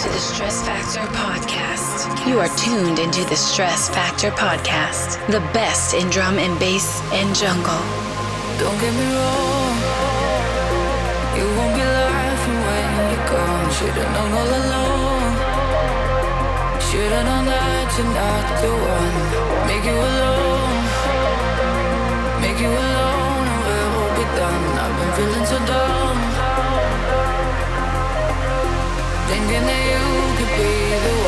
to the Stress Factor podcast. You are tuned into the Stress Factor podcast, the best in drum and bass and jungle. Don't get me wrong, you won't be laughing when you're gone. Should've known all along. Should've known that you're not the one. Make you alone, make you alone, and we'll be done. I've been feeling so dumb, thinking that you could be the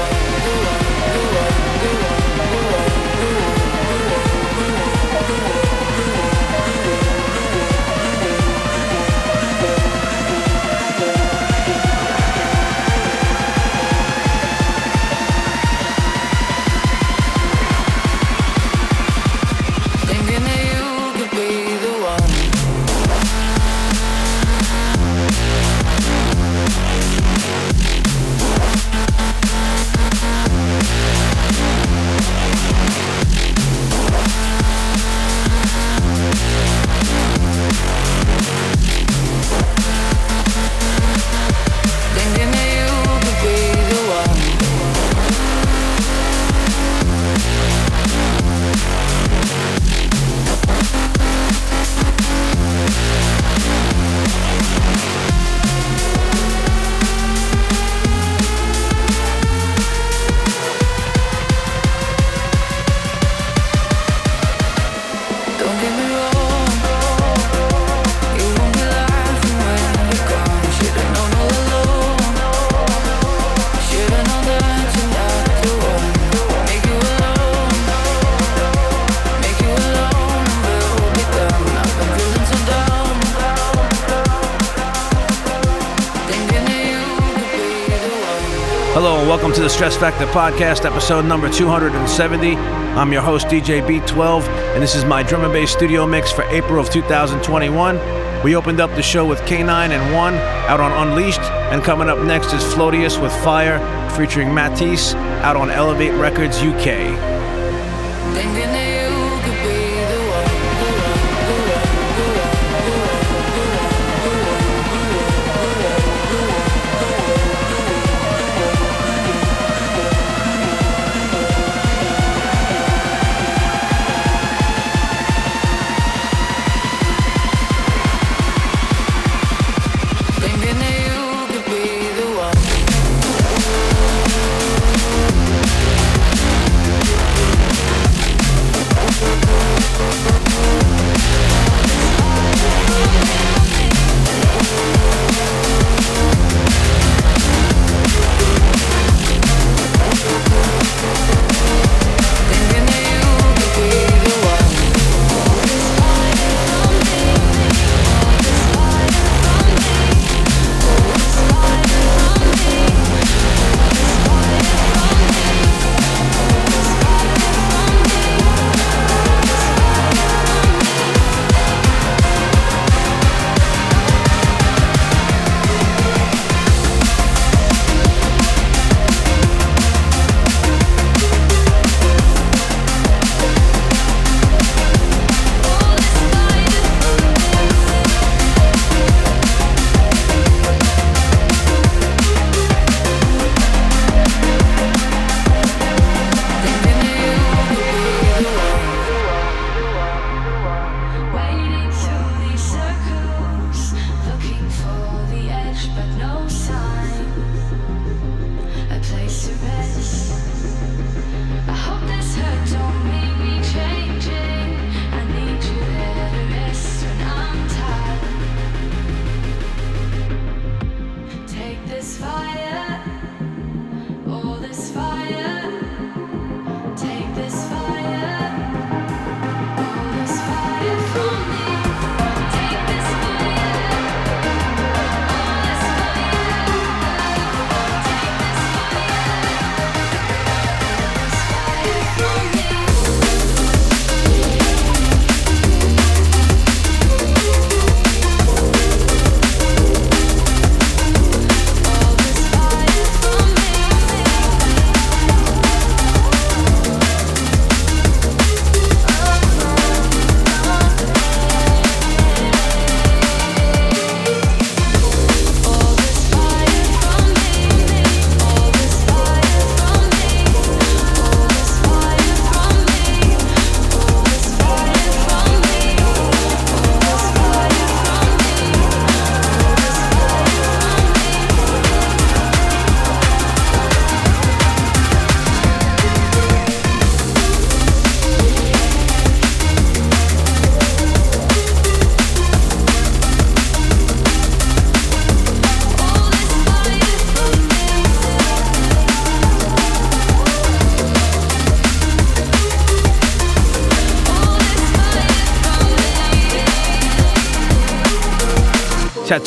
to the Stress Factor Podcast, episode number 270. I'm your host, DJ B12, and this is my drum and bass studio mix for April of 2021. We opened up the show with Kanine and 1 out on Unleashed, and coming up next is Flowidus with Fire featuring Matisse out on Elevate Records UK.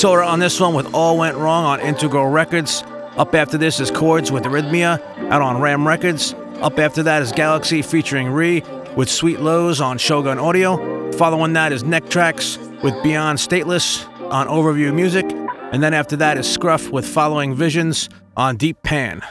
On this one with All Went Wrong on Integral Records. Up after this is Chords with Arrhythmia out on Ram Records. Up after that is GLXY featuring Rhi with Sweet Lows on Shogun Audio. Following that is Nectax with Beyond Stateless on Overview Music. And then after that is Skuff with Following Visions on Deep Pan.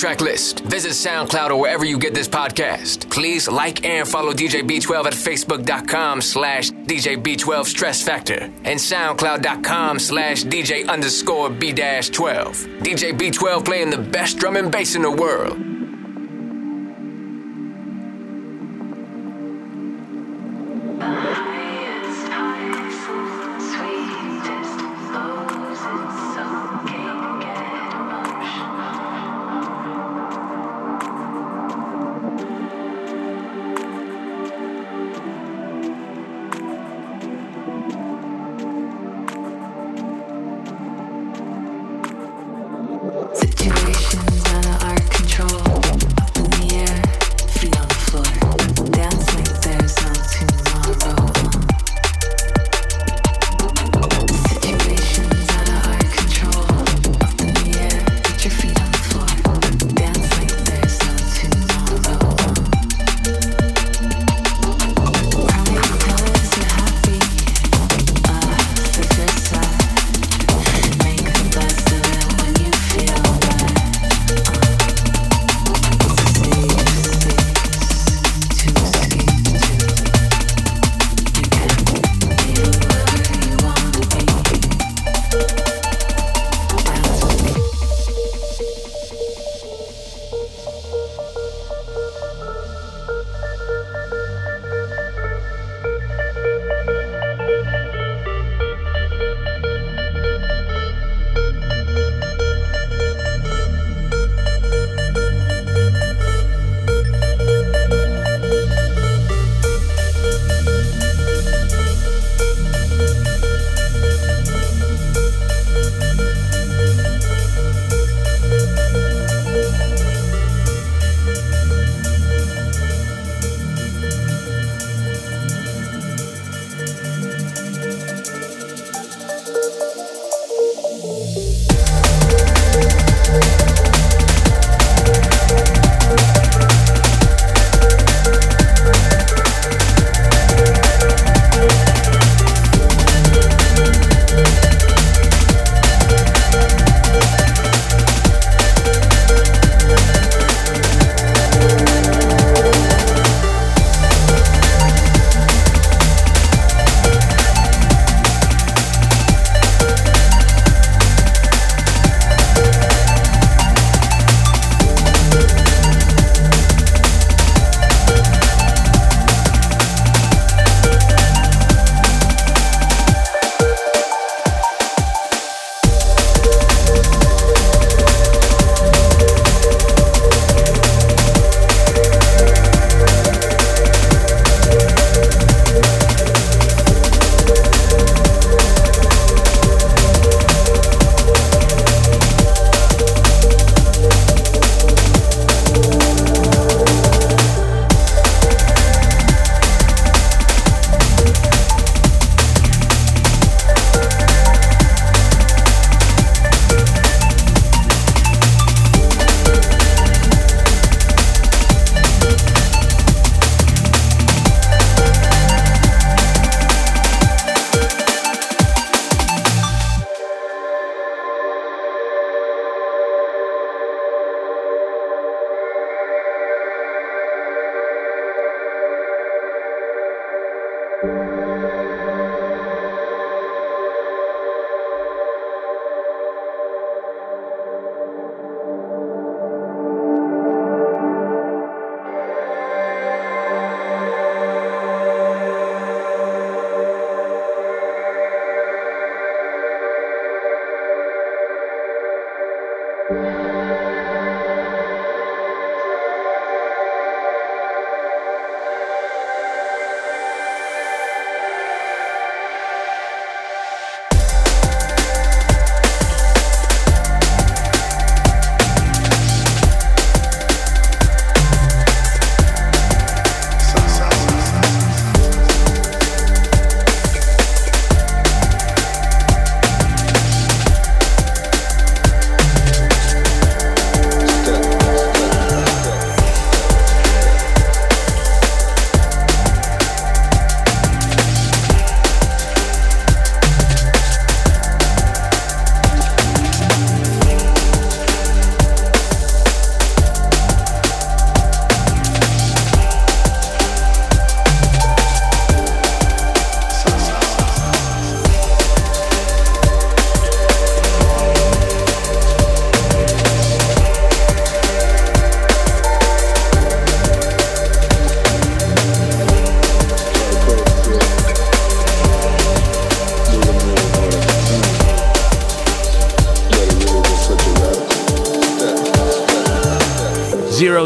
Track list. Visit SoundCloud or wherever you get this podcast. Please like and follow DJ B12 at facebook.com slash DJ B12 Stress Factor and SoundCloud.com slash DJ underscore B 12. DJ B12 playing the best drum and bass in the world.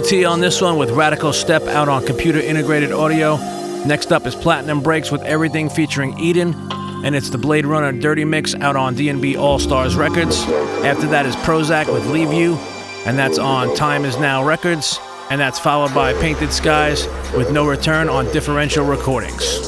T on this one with Radical Step out on computer integrated audio. Next up is Platinum Breaks with everything featuring Eden, and it's the Blade Runner Dirty Mix out on D&B All Stars Records. After that is Prozak with Leave You, and that's on Time Is Now Records, and that's followed by Painted Skies with No Return on Differential Recordings.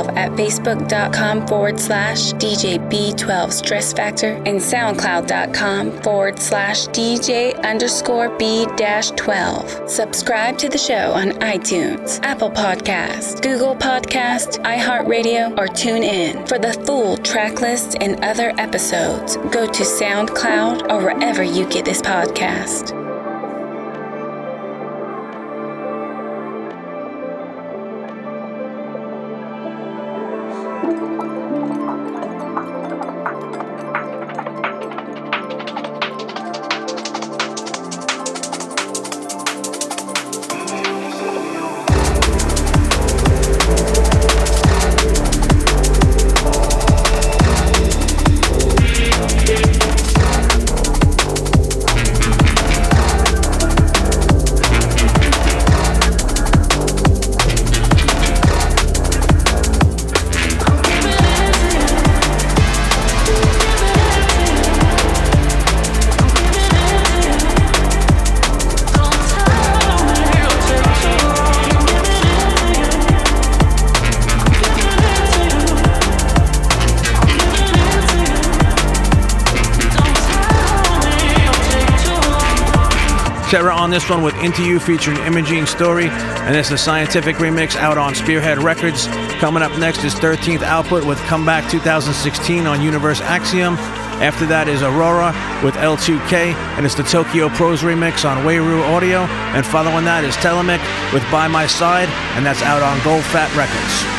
B12 at facebook.com forward slash DJ B12 Stress Factor and soundcloud.com forward slash DJ underscore B dash 12. Subscribe to the show on iTunes, Apple Podcast, Google Podcast, iHeartRadio, or tune in. For the full track list and other episodes, go to SoundCloud or wherever you get this podcast. On this one with Into You featuring Imogen Storey, and it's the Cyantific remix out on Spearhead Records. Coming up next is 13th Output with Comeback 2016 on Universe Axiom. After that is AROHA with L2K, and it's the Tokyo Prose remix on Wairua Audio. And following that is Telomic with By My Side, and that's out on Goldfat Records.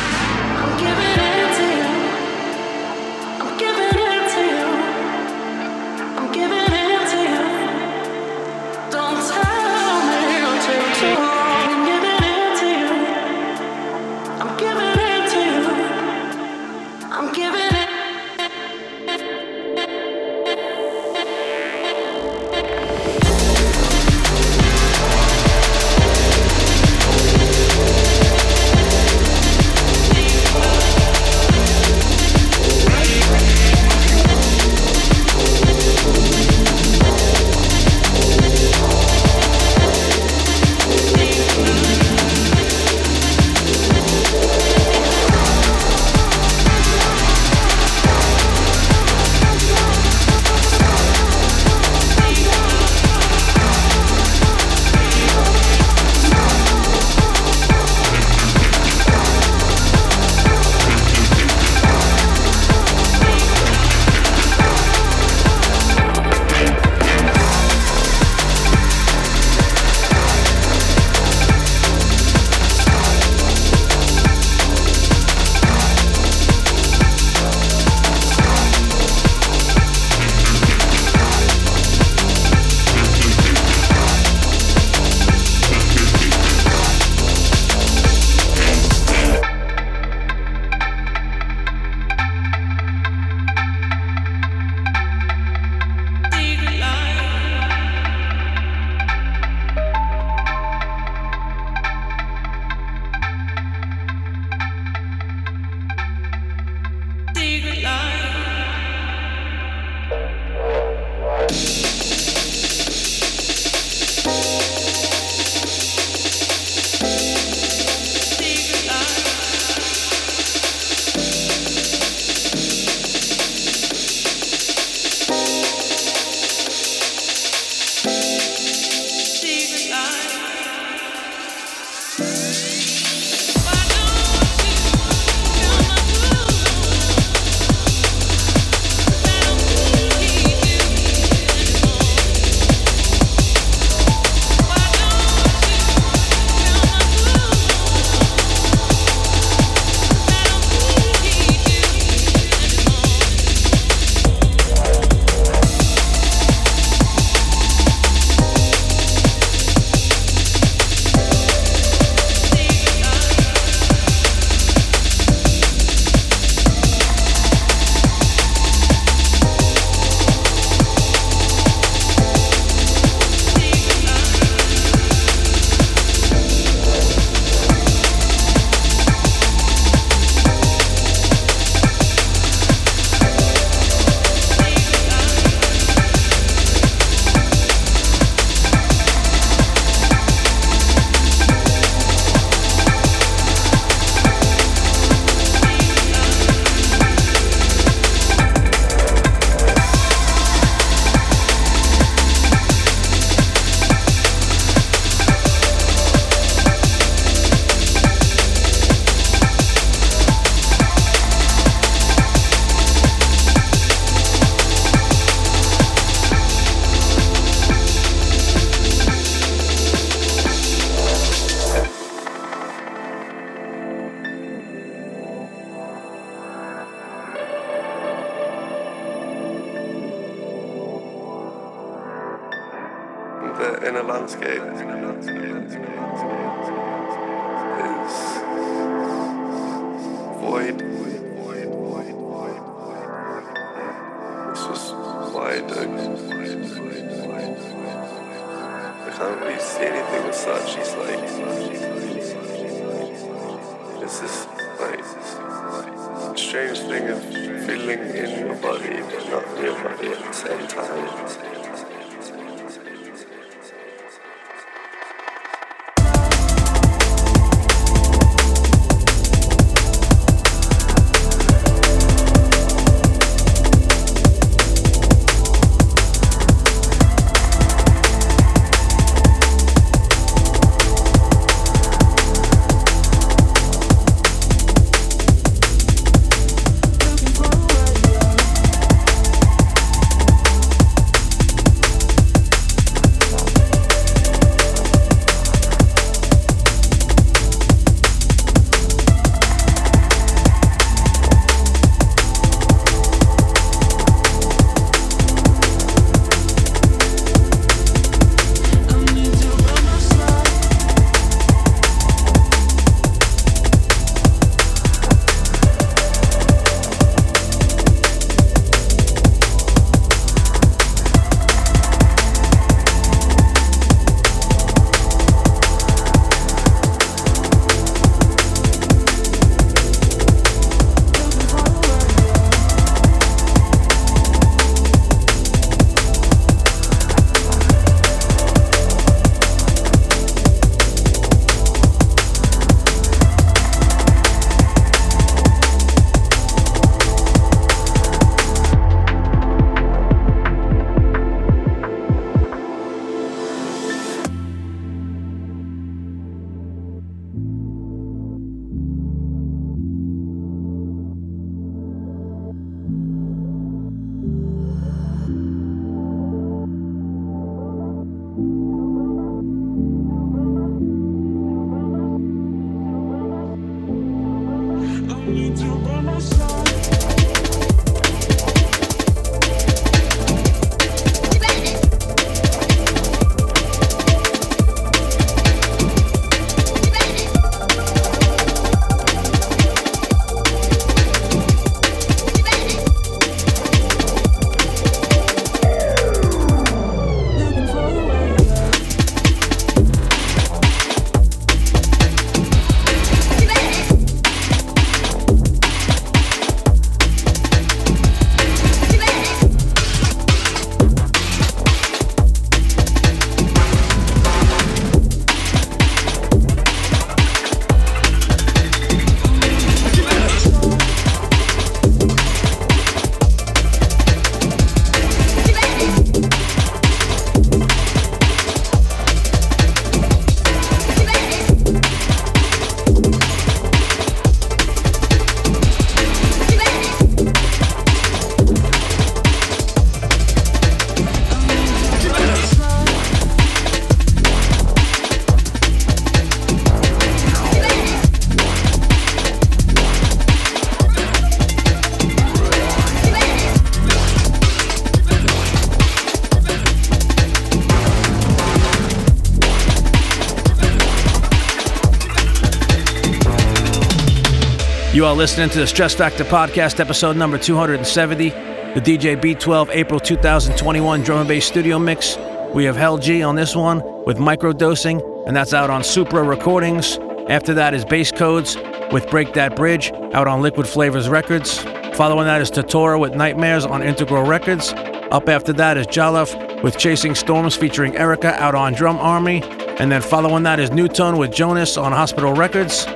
You are listening to the Stress Factor Podcast, episode number 270, the DJ B12 April 2021 drum and bass studio mix. We have Hell G on this one with microdosing, and that's out on Supra Recordings. After that is BassCodez with Break That Bridge out on Liquid Flavours Records. Following that is Tatora with Nightmares on Integral Records. Up after that is Jolliffe with Chasing Storms featuring Erika out on Drum Army. And then following that is Nu:Tone with Jonas on Hospital Records.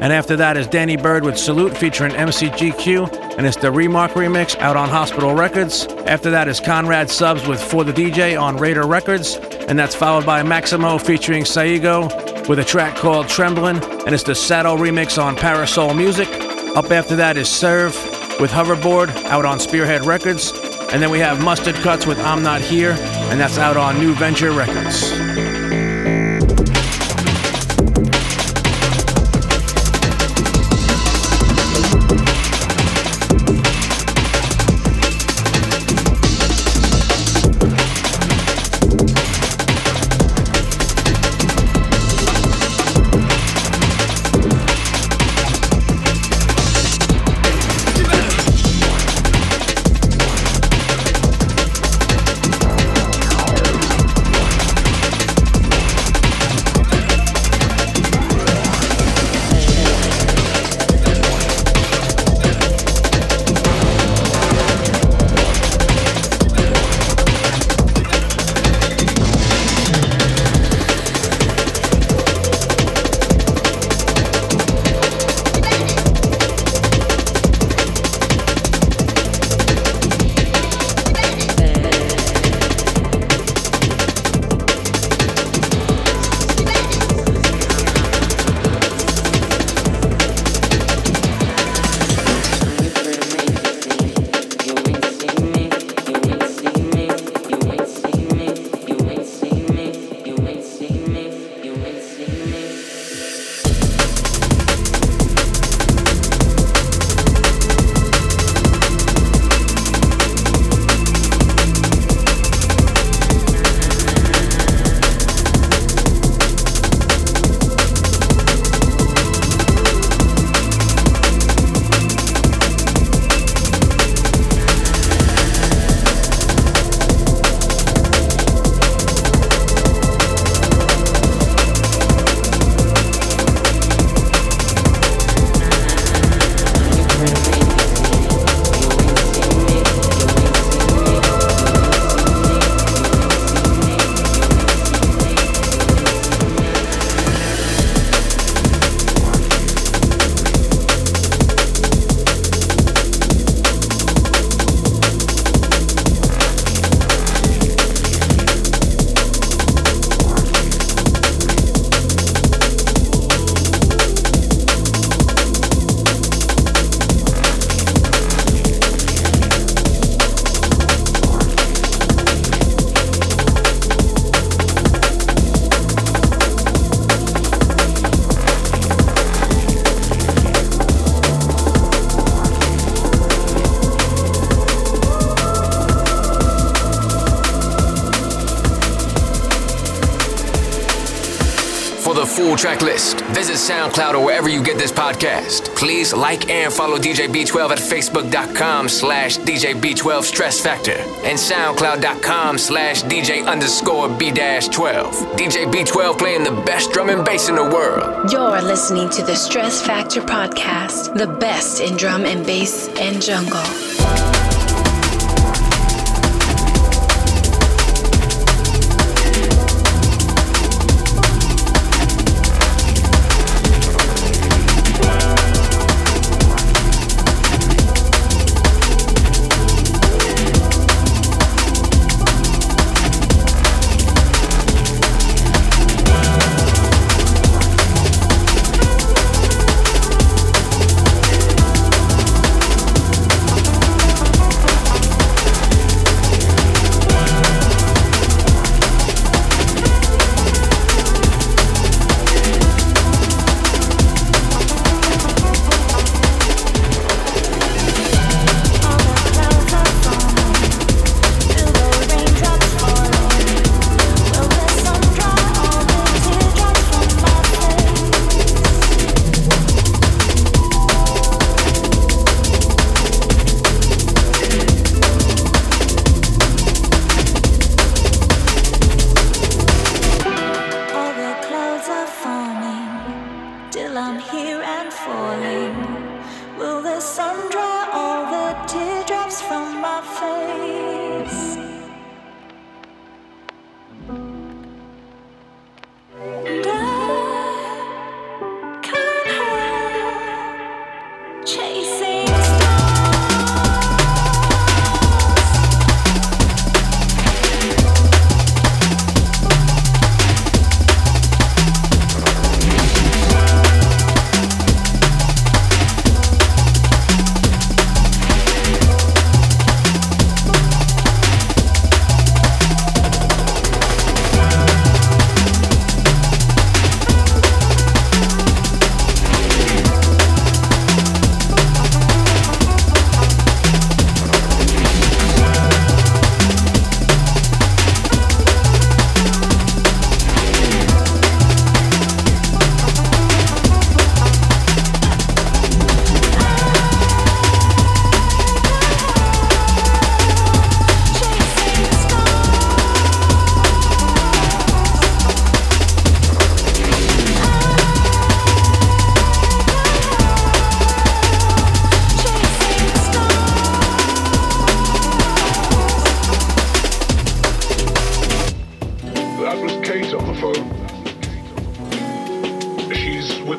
And after that is Danny Byrd with Salute featuring MCGQ, and it's the Remarc remix out on Hospital Records. After that is Conrad Subs with For the DJ on Raider Records, and that's followed by Maximono featuring Saigo with a track called Tremblin', and it's the Satl remix on Parasoul Music. Up after that is Surve with Hoverboard out on Spearhead Records, and then we have Mustard Cuts with I'm Not Here, and that's out on Nu Venture Records. SoundCloud or wherever you get this podcast. Please like and follow DJ B12 at facebook.com slash DJ B12 Stress Factor and soundcloud.com slash DJ underscore B 12. DJ B12 playing the best drum and bass in the world. You're listening to the Stress Factor Podcast, the best in drum and bass and jungle.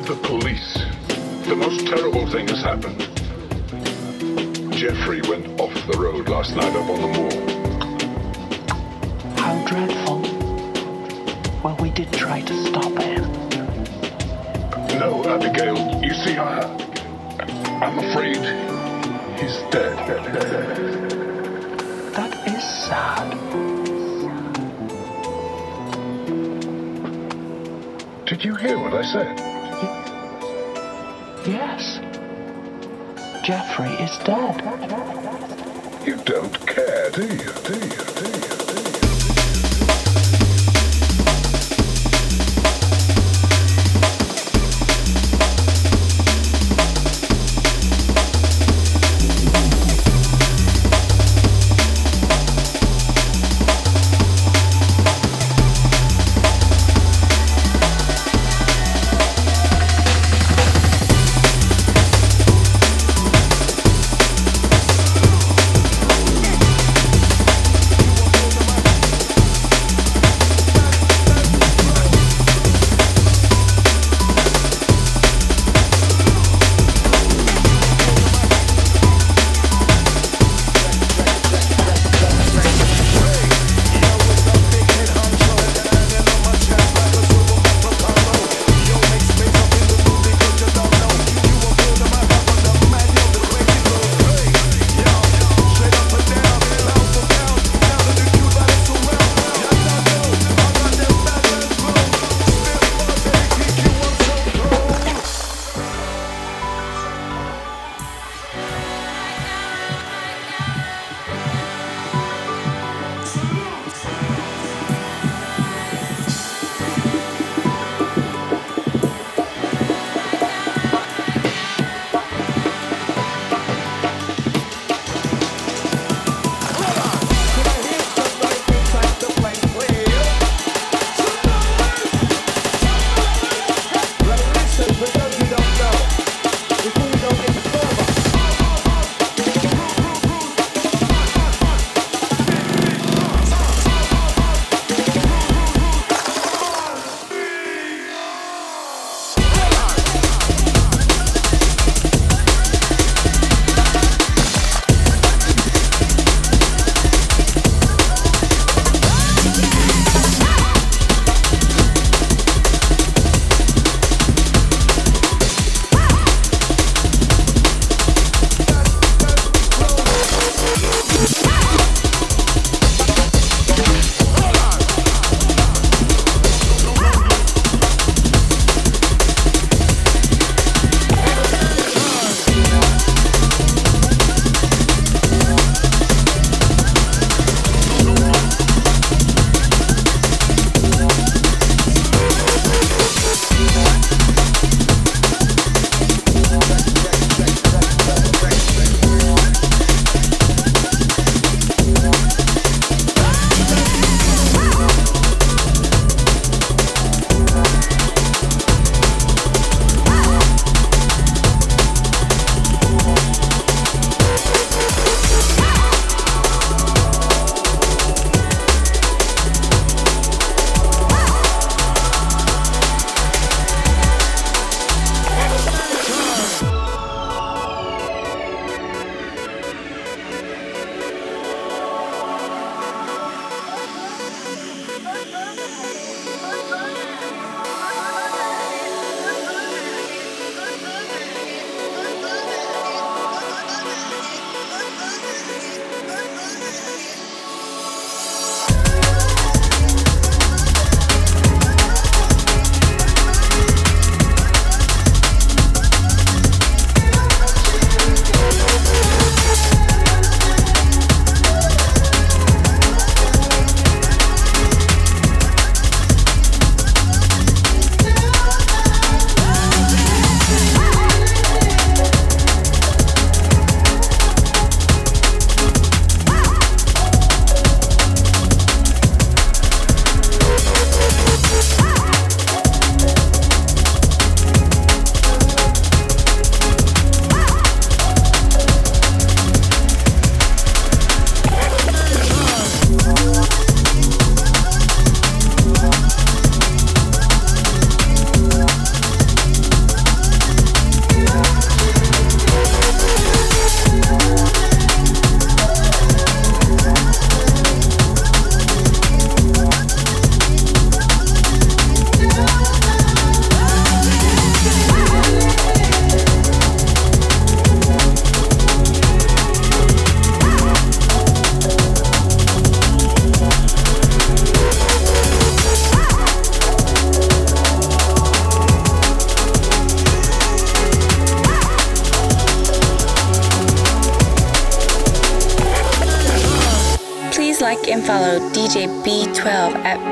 the police, the most terrible thing has happened. Jeffrey went off the road last night up on the moor. How dreadful. Well, we did try to stop him. No, Abigail, you see, I, I'm afraid he's dead. That is sad. Did you hear what I said? Jeffrey is dead. You don't care, do you? Do you? Do you?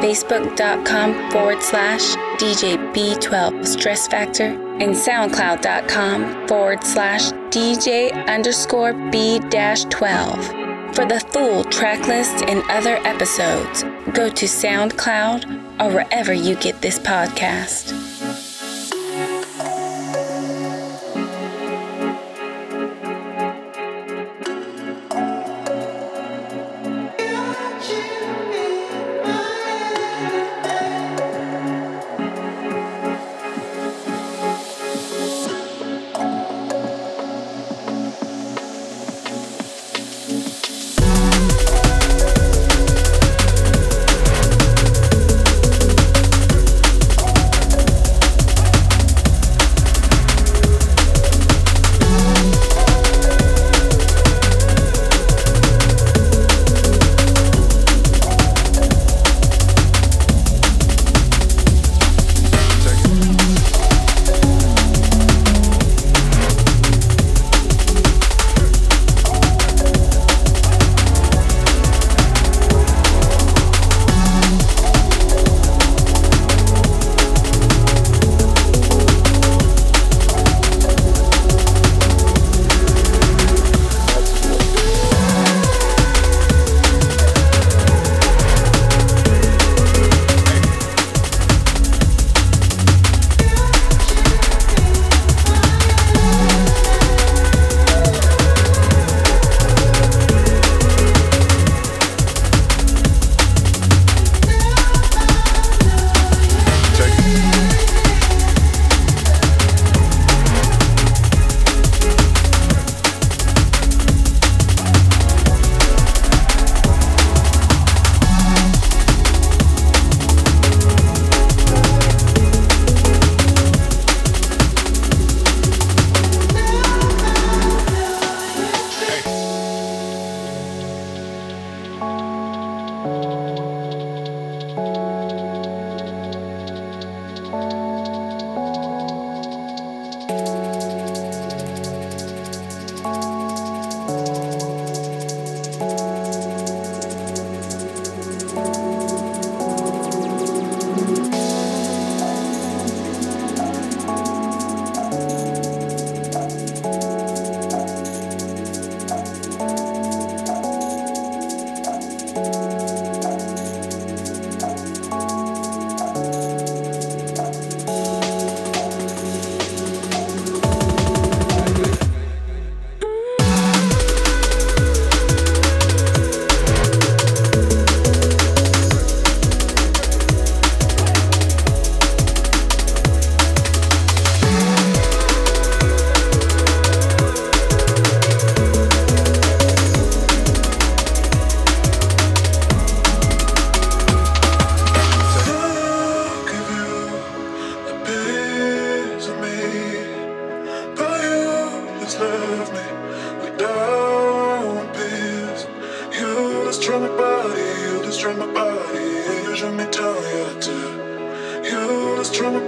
facebook.com forward slash DJ B12 Stress Factor and soundcloud.com forward slash DJ underscore B 12. For the full track list and other episodes, go to SoundCloud or wherever you get this podcast.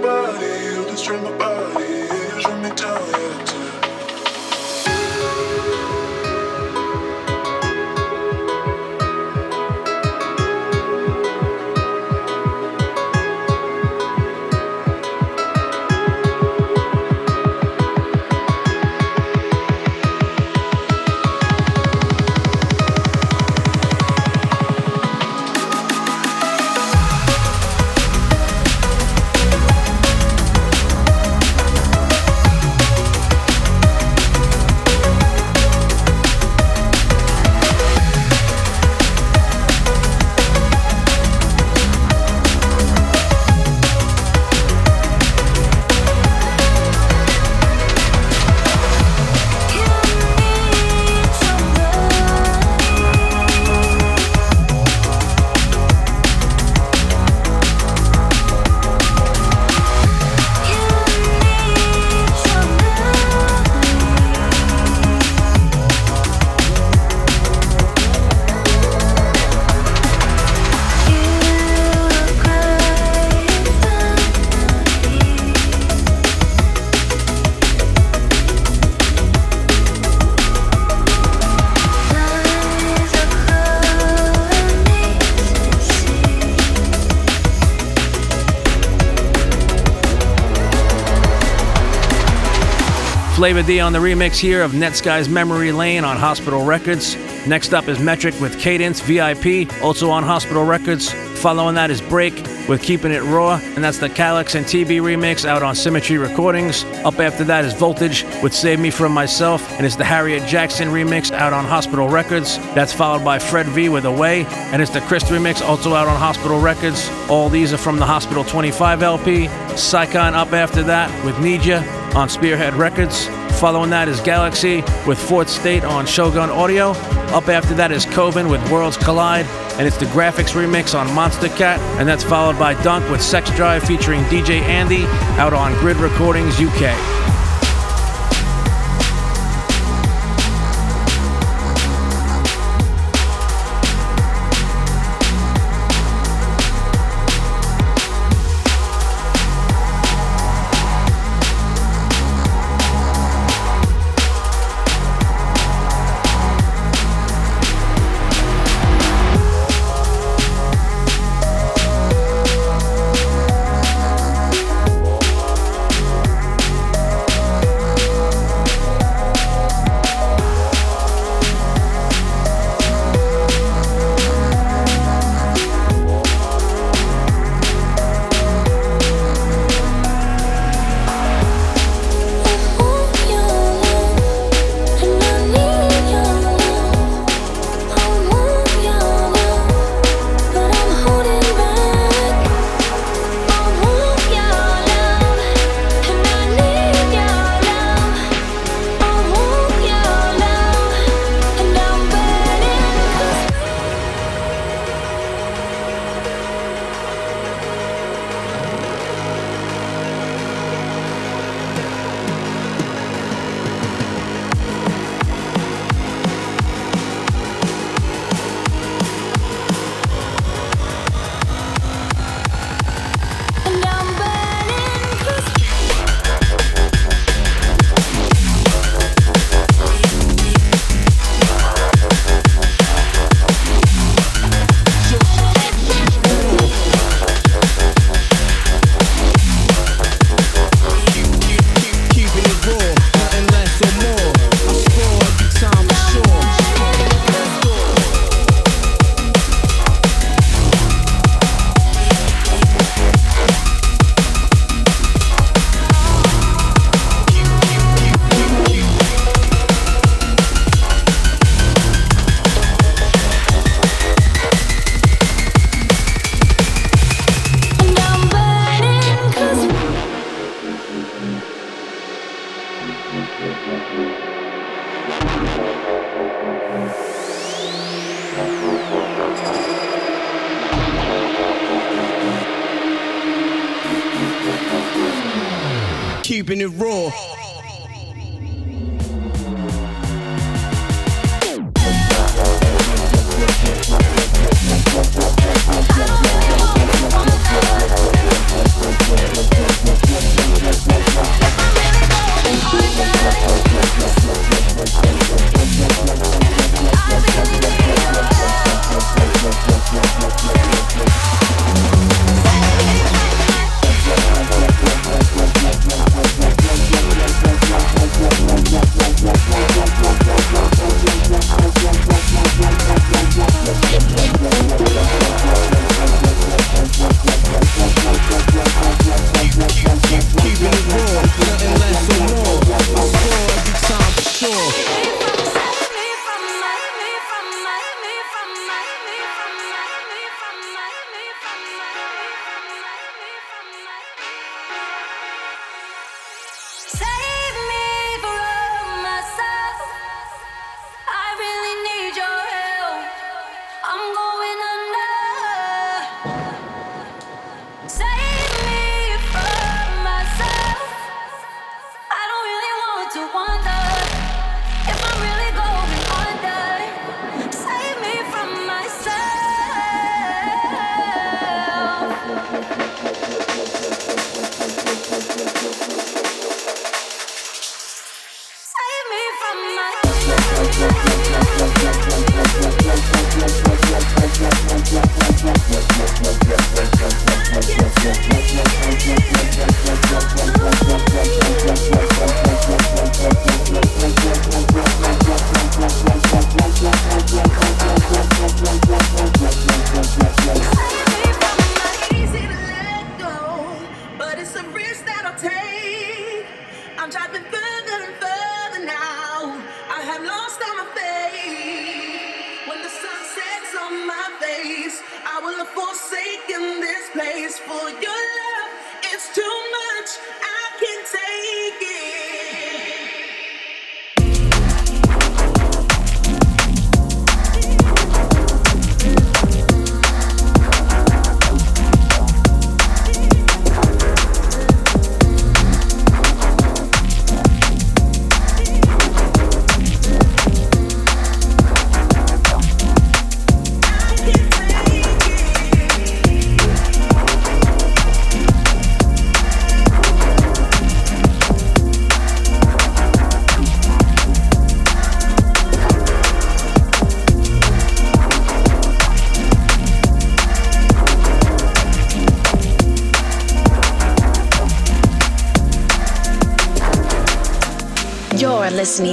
body, you destroy my body. Flava D on the remix here of Netsky's Memory Lane on Hospital Records. Next up is Metrik with Cadence VIP, also on Hospital Records. Following that is Break with Keeping It Raw, and that's the Calyx and Teebee remix out on Symmetry Recordings. Up after that is Voltage with Save Me From Myself, and it's the Harriet Jaxxon remix out on Hospital Records. That's followed by Fred V with Away, and it's the Kyrist remix also out on Hospital Records. All these are from the Hospital 25 LP. Saikon up after that with Ya on Spearhead Records. Following that is GLXY with Fourth State on Shogun Audio. Up after that is Koven with Worlds Collide, and it's the Grafix remix on Monstercat. And that's followed by Dunk with Sex Drive featuring DJ Andy out on Grid Recordings UK.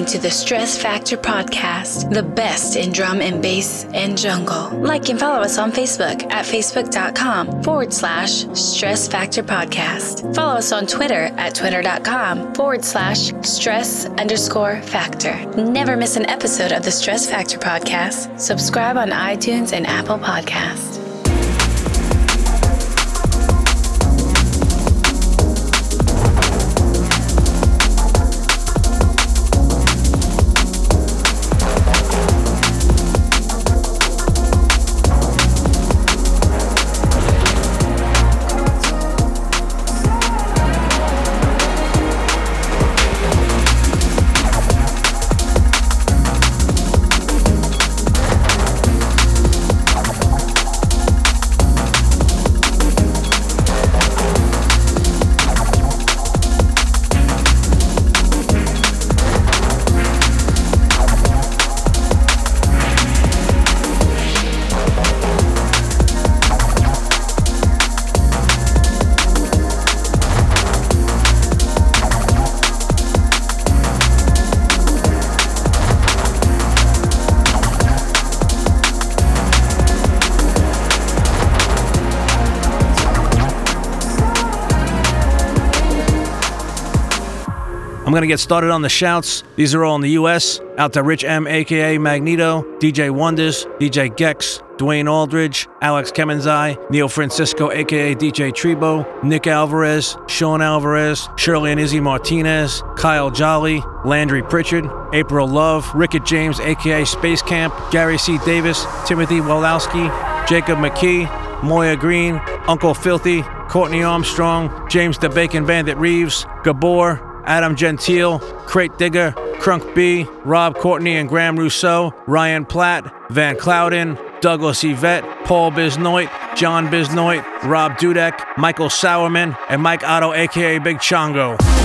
To the Stress Factor Podcast, the best in drum and bass and jungle. Like and follow us on Facebook at facebook.com forward slash Stress Factor Podcast. Follow us on Twitter at twitter.com forward slash stress underscore factor. Never miss an episode of the Stress Factor Podcast. Subscribe on iTunes and Apple Podcasts. Going to get started on the shouts. These are all in the US. Out to Rich M, aka Magneto, DJ Wonders, DJ Gex, Dwayne Aldridge, Alex Kemenzai, Neil Francisco, aka DJ Trebo, Nick Alvarez, Sean Alvarez, Shirley and Izzy Martinez, Kyle Jolly, Landry Pritchard, April Love, Rickett James, aka Space Camp, Gary C. Davis, Timothy Walowski, Jacob McKee, Moya Green, Uncle Filthy, Courtney Armstrong, James the Bacon Bandit Reeves, Gabor, Adam Gentile, Crate Digger, Crunk B, Rob Courtney and Graham Rousseau, Ryan Platt, Van Clouden, Douglas Yvette, Paul Bisnoit, John Bisnoit, Rob Dudek, Michael Sauerman, and Mike Otto, aka Big Chongo.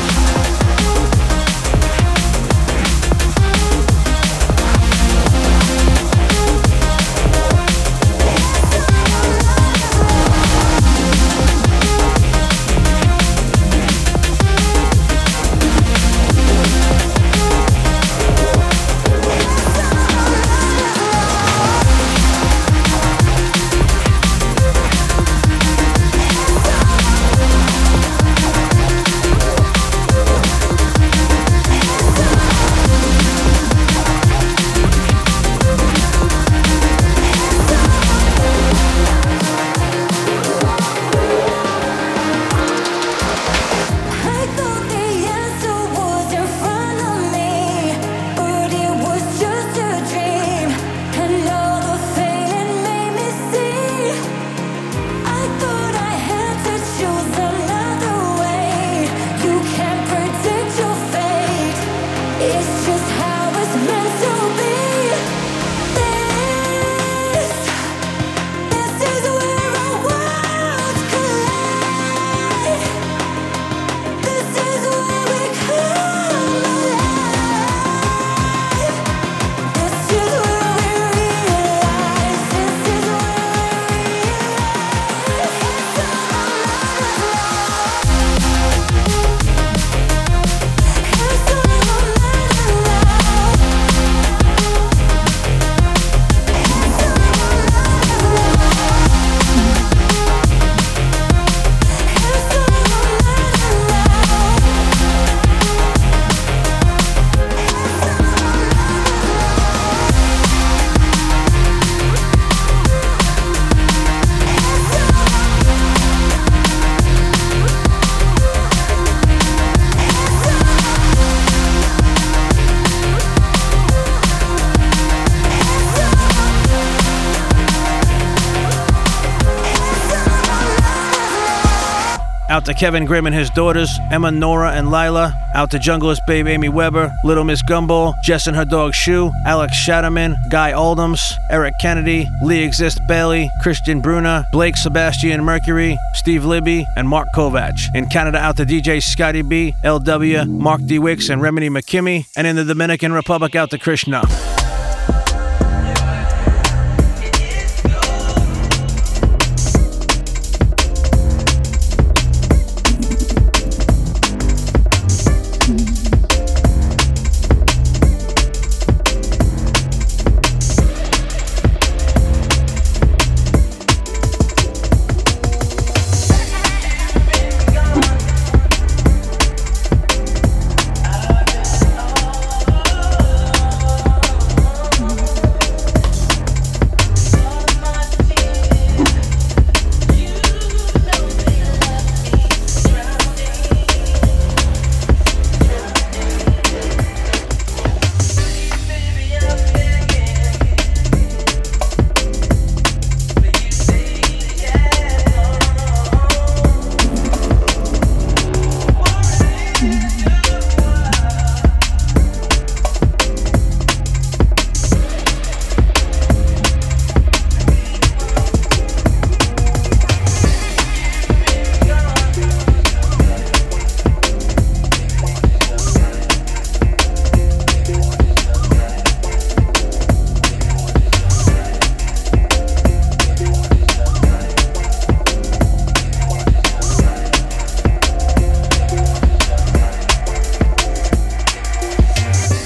Out to Kevin Grimm and his daughters, Emma, Nora, and Lila. Out to Junglist Babe Amy Weber, Little Miss Gumball, Jess and her dog Shu, Alex Shatterman, Guy Oldhams, Eric Kennedy, Lee Exist Bailey, Christian Bruna, Blake Sebastian Mercury, Steve Libby, and Mark Kovach. In Canada, out to DJ Scotty B, LW, Mark D. Wicks, and Remedy McKimmy. And in the Dominican Republic, out to Krishna.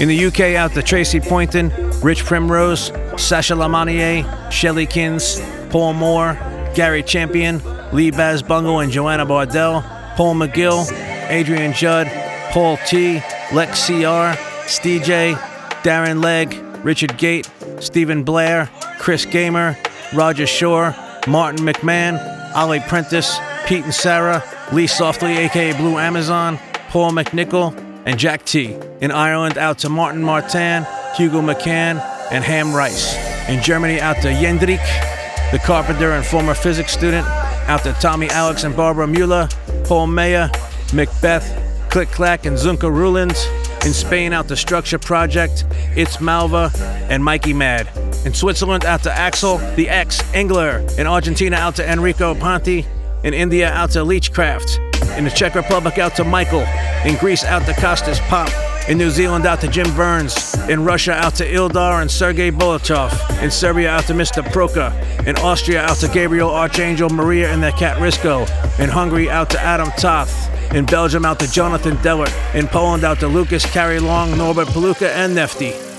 In the UK, out to Tracy Poynton, Rich Primrose, Sasha Lamanier, Shelly Kins, Paul Moore, Gary Champion, Lee Baz Bungle and Joanna Bardell, Paul McGill, Adrian Judd, Paul T, Lex CR, Steve J, Darren Legg, Richard Gate, Stephen Blair, Chris Gamer, Roger Shore, Martin McMahon, Ollie Prentice, Pete and Sarah, Lee Softly, aka Blue Amazon, Paul McNichol, and Jack T. In Ireland, out to Martin Martin, Hugo McCann, and Ham Rice. In Germany, out to Jendrik, the carpenter and former physics student. Out to Tommy Alex and Barbara Mueller, Paul Mayer, Macbeth, Click Clack, and Zunka Ruland. In Spain, out to Structure Project, It's Malva, and Mikey Mad. In Switzerland, out to Axel, the X, Engler. In Argentina, out to Enrico Ponti. In India, out to Leechcraft. In the Czech Republic, out to Michael. In Greece, out to Costas Pop. In New Zealand, out to Jim Burns. In Russia, out to Ildar and Sergei Bolotov. In Serbia, out to Mr. Proka. In Austria, out to Gabriel Archangel Maria and their cat Risco. In Hungary, out to Adam Toth. In Belgium, out to Jonathan Dellert. In Poland, out to Lucas Carry Long, Norbert Paluka, and Nefty.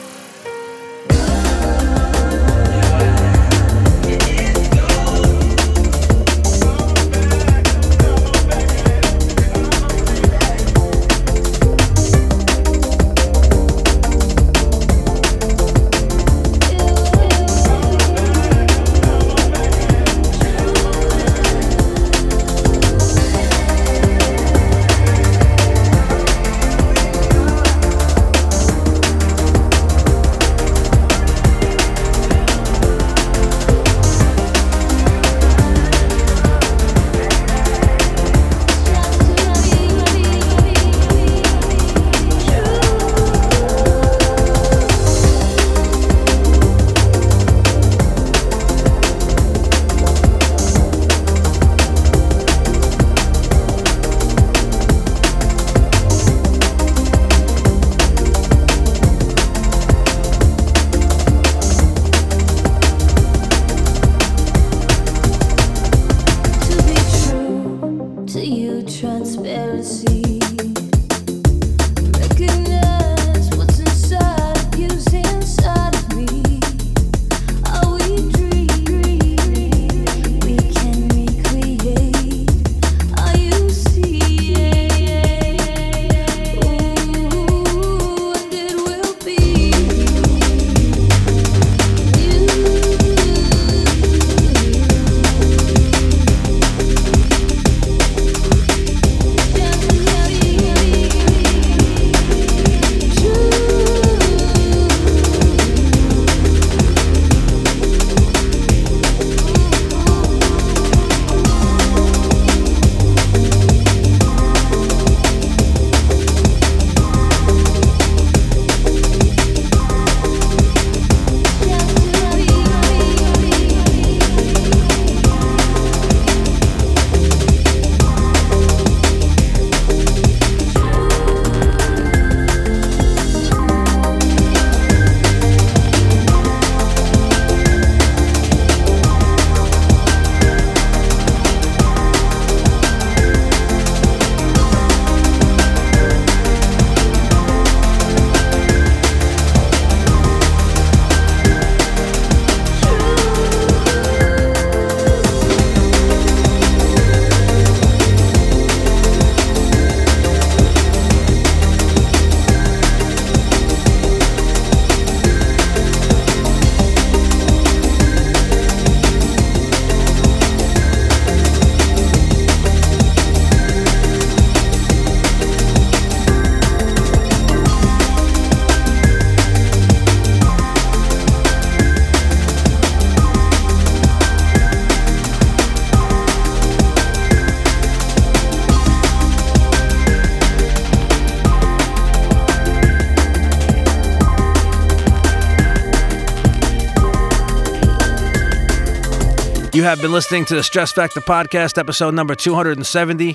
Have been listening to the Stress Factor Podcast, episode number 270,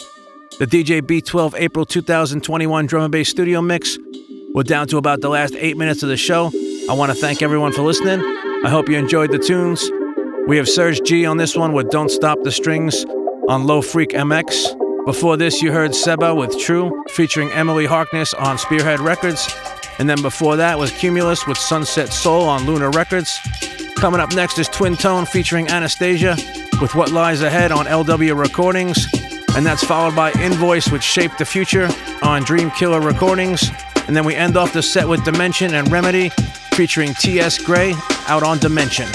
the DJ B12 April 2021 drum and bass studio mix. We're down to about the last eight minutes of the show. I want to thank everyone for listening. I hope you enjoyed the tunes. We have Serge Gee on this one with Don't Stop the Strings on LowFreqMX. Before this, you heard Seba with True, featuring Emily Harkness on Spearhead Records. And then before that was Qumulus with Sunset Soul on Lunar Records. Coming up next is Twintone featuring Anastasia with What Lies Ahead on LW Recordings. And that's followed by InnVoice with Shape the Future on Dream Killer Recordings. And then we end off the set with Dimension and Remedy featuring T.S. Graye out on Dimension.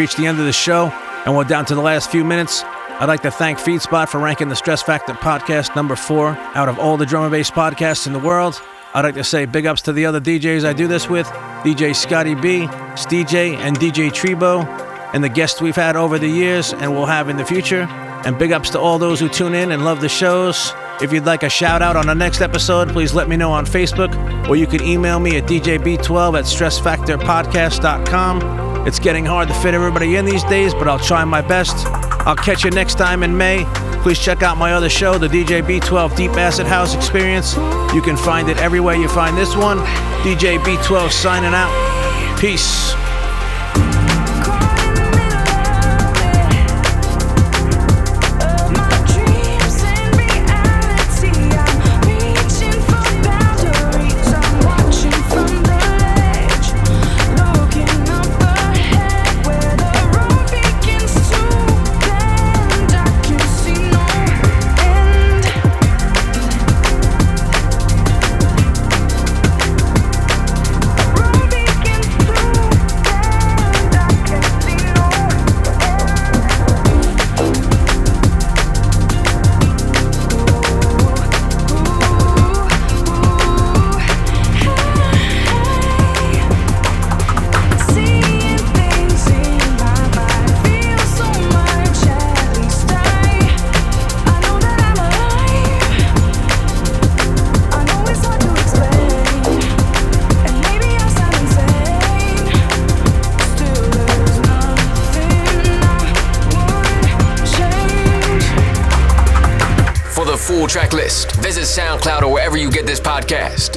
Reached the end of the show, and we're down to the last few minutes. I'd like to thank FeedSpot for ranking the Stress Factor podcast number four out of all the drum and bass podcasts in the world. I'd like to say big ups to the other DJs I do this with DJ Scotty B, DJ, and DJ Trebo, and the guests we've had over the years and will have in the future. And big ups to all those who tune in and love the shows. If you'd like a shout out on the next episode, please let me know on Facebook, or you can email me at djb12 at stressfactorpodcast.com. It's getting hard to fit everybody in these days, but I'll try my best. I'll catch you next time in May. Please check out my other show, the DJ B12 Deep Acid House Experience. You can find it everywhere you find this one. DJ B12 signing out. Peace.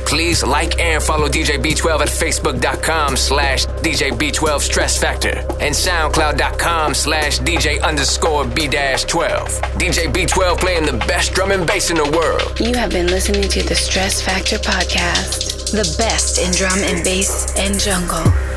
Please like and follow DJ B12 at facebook.com slash DJ B12 Stress Factor and SoundCloud.com slash DJ underscore B 12. DJ B12 playing the best drum and bass in the world. You have been listening to the Stress Factor Podcast, the best in drum and bass and jungle.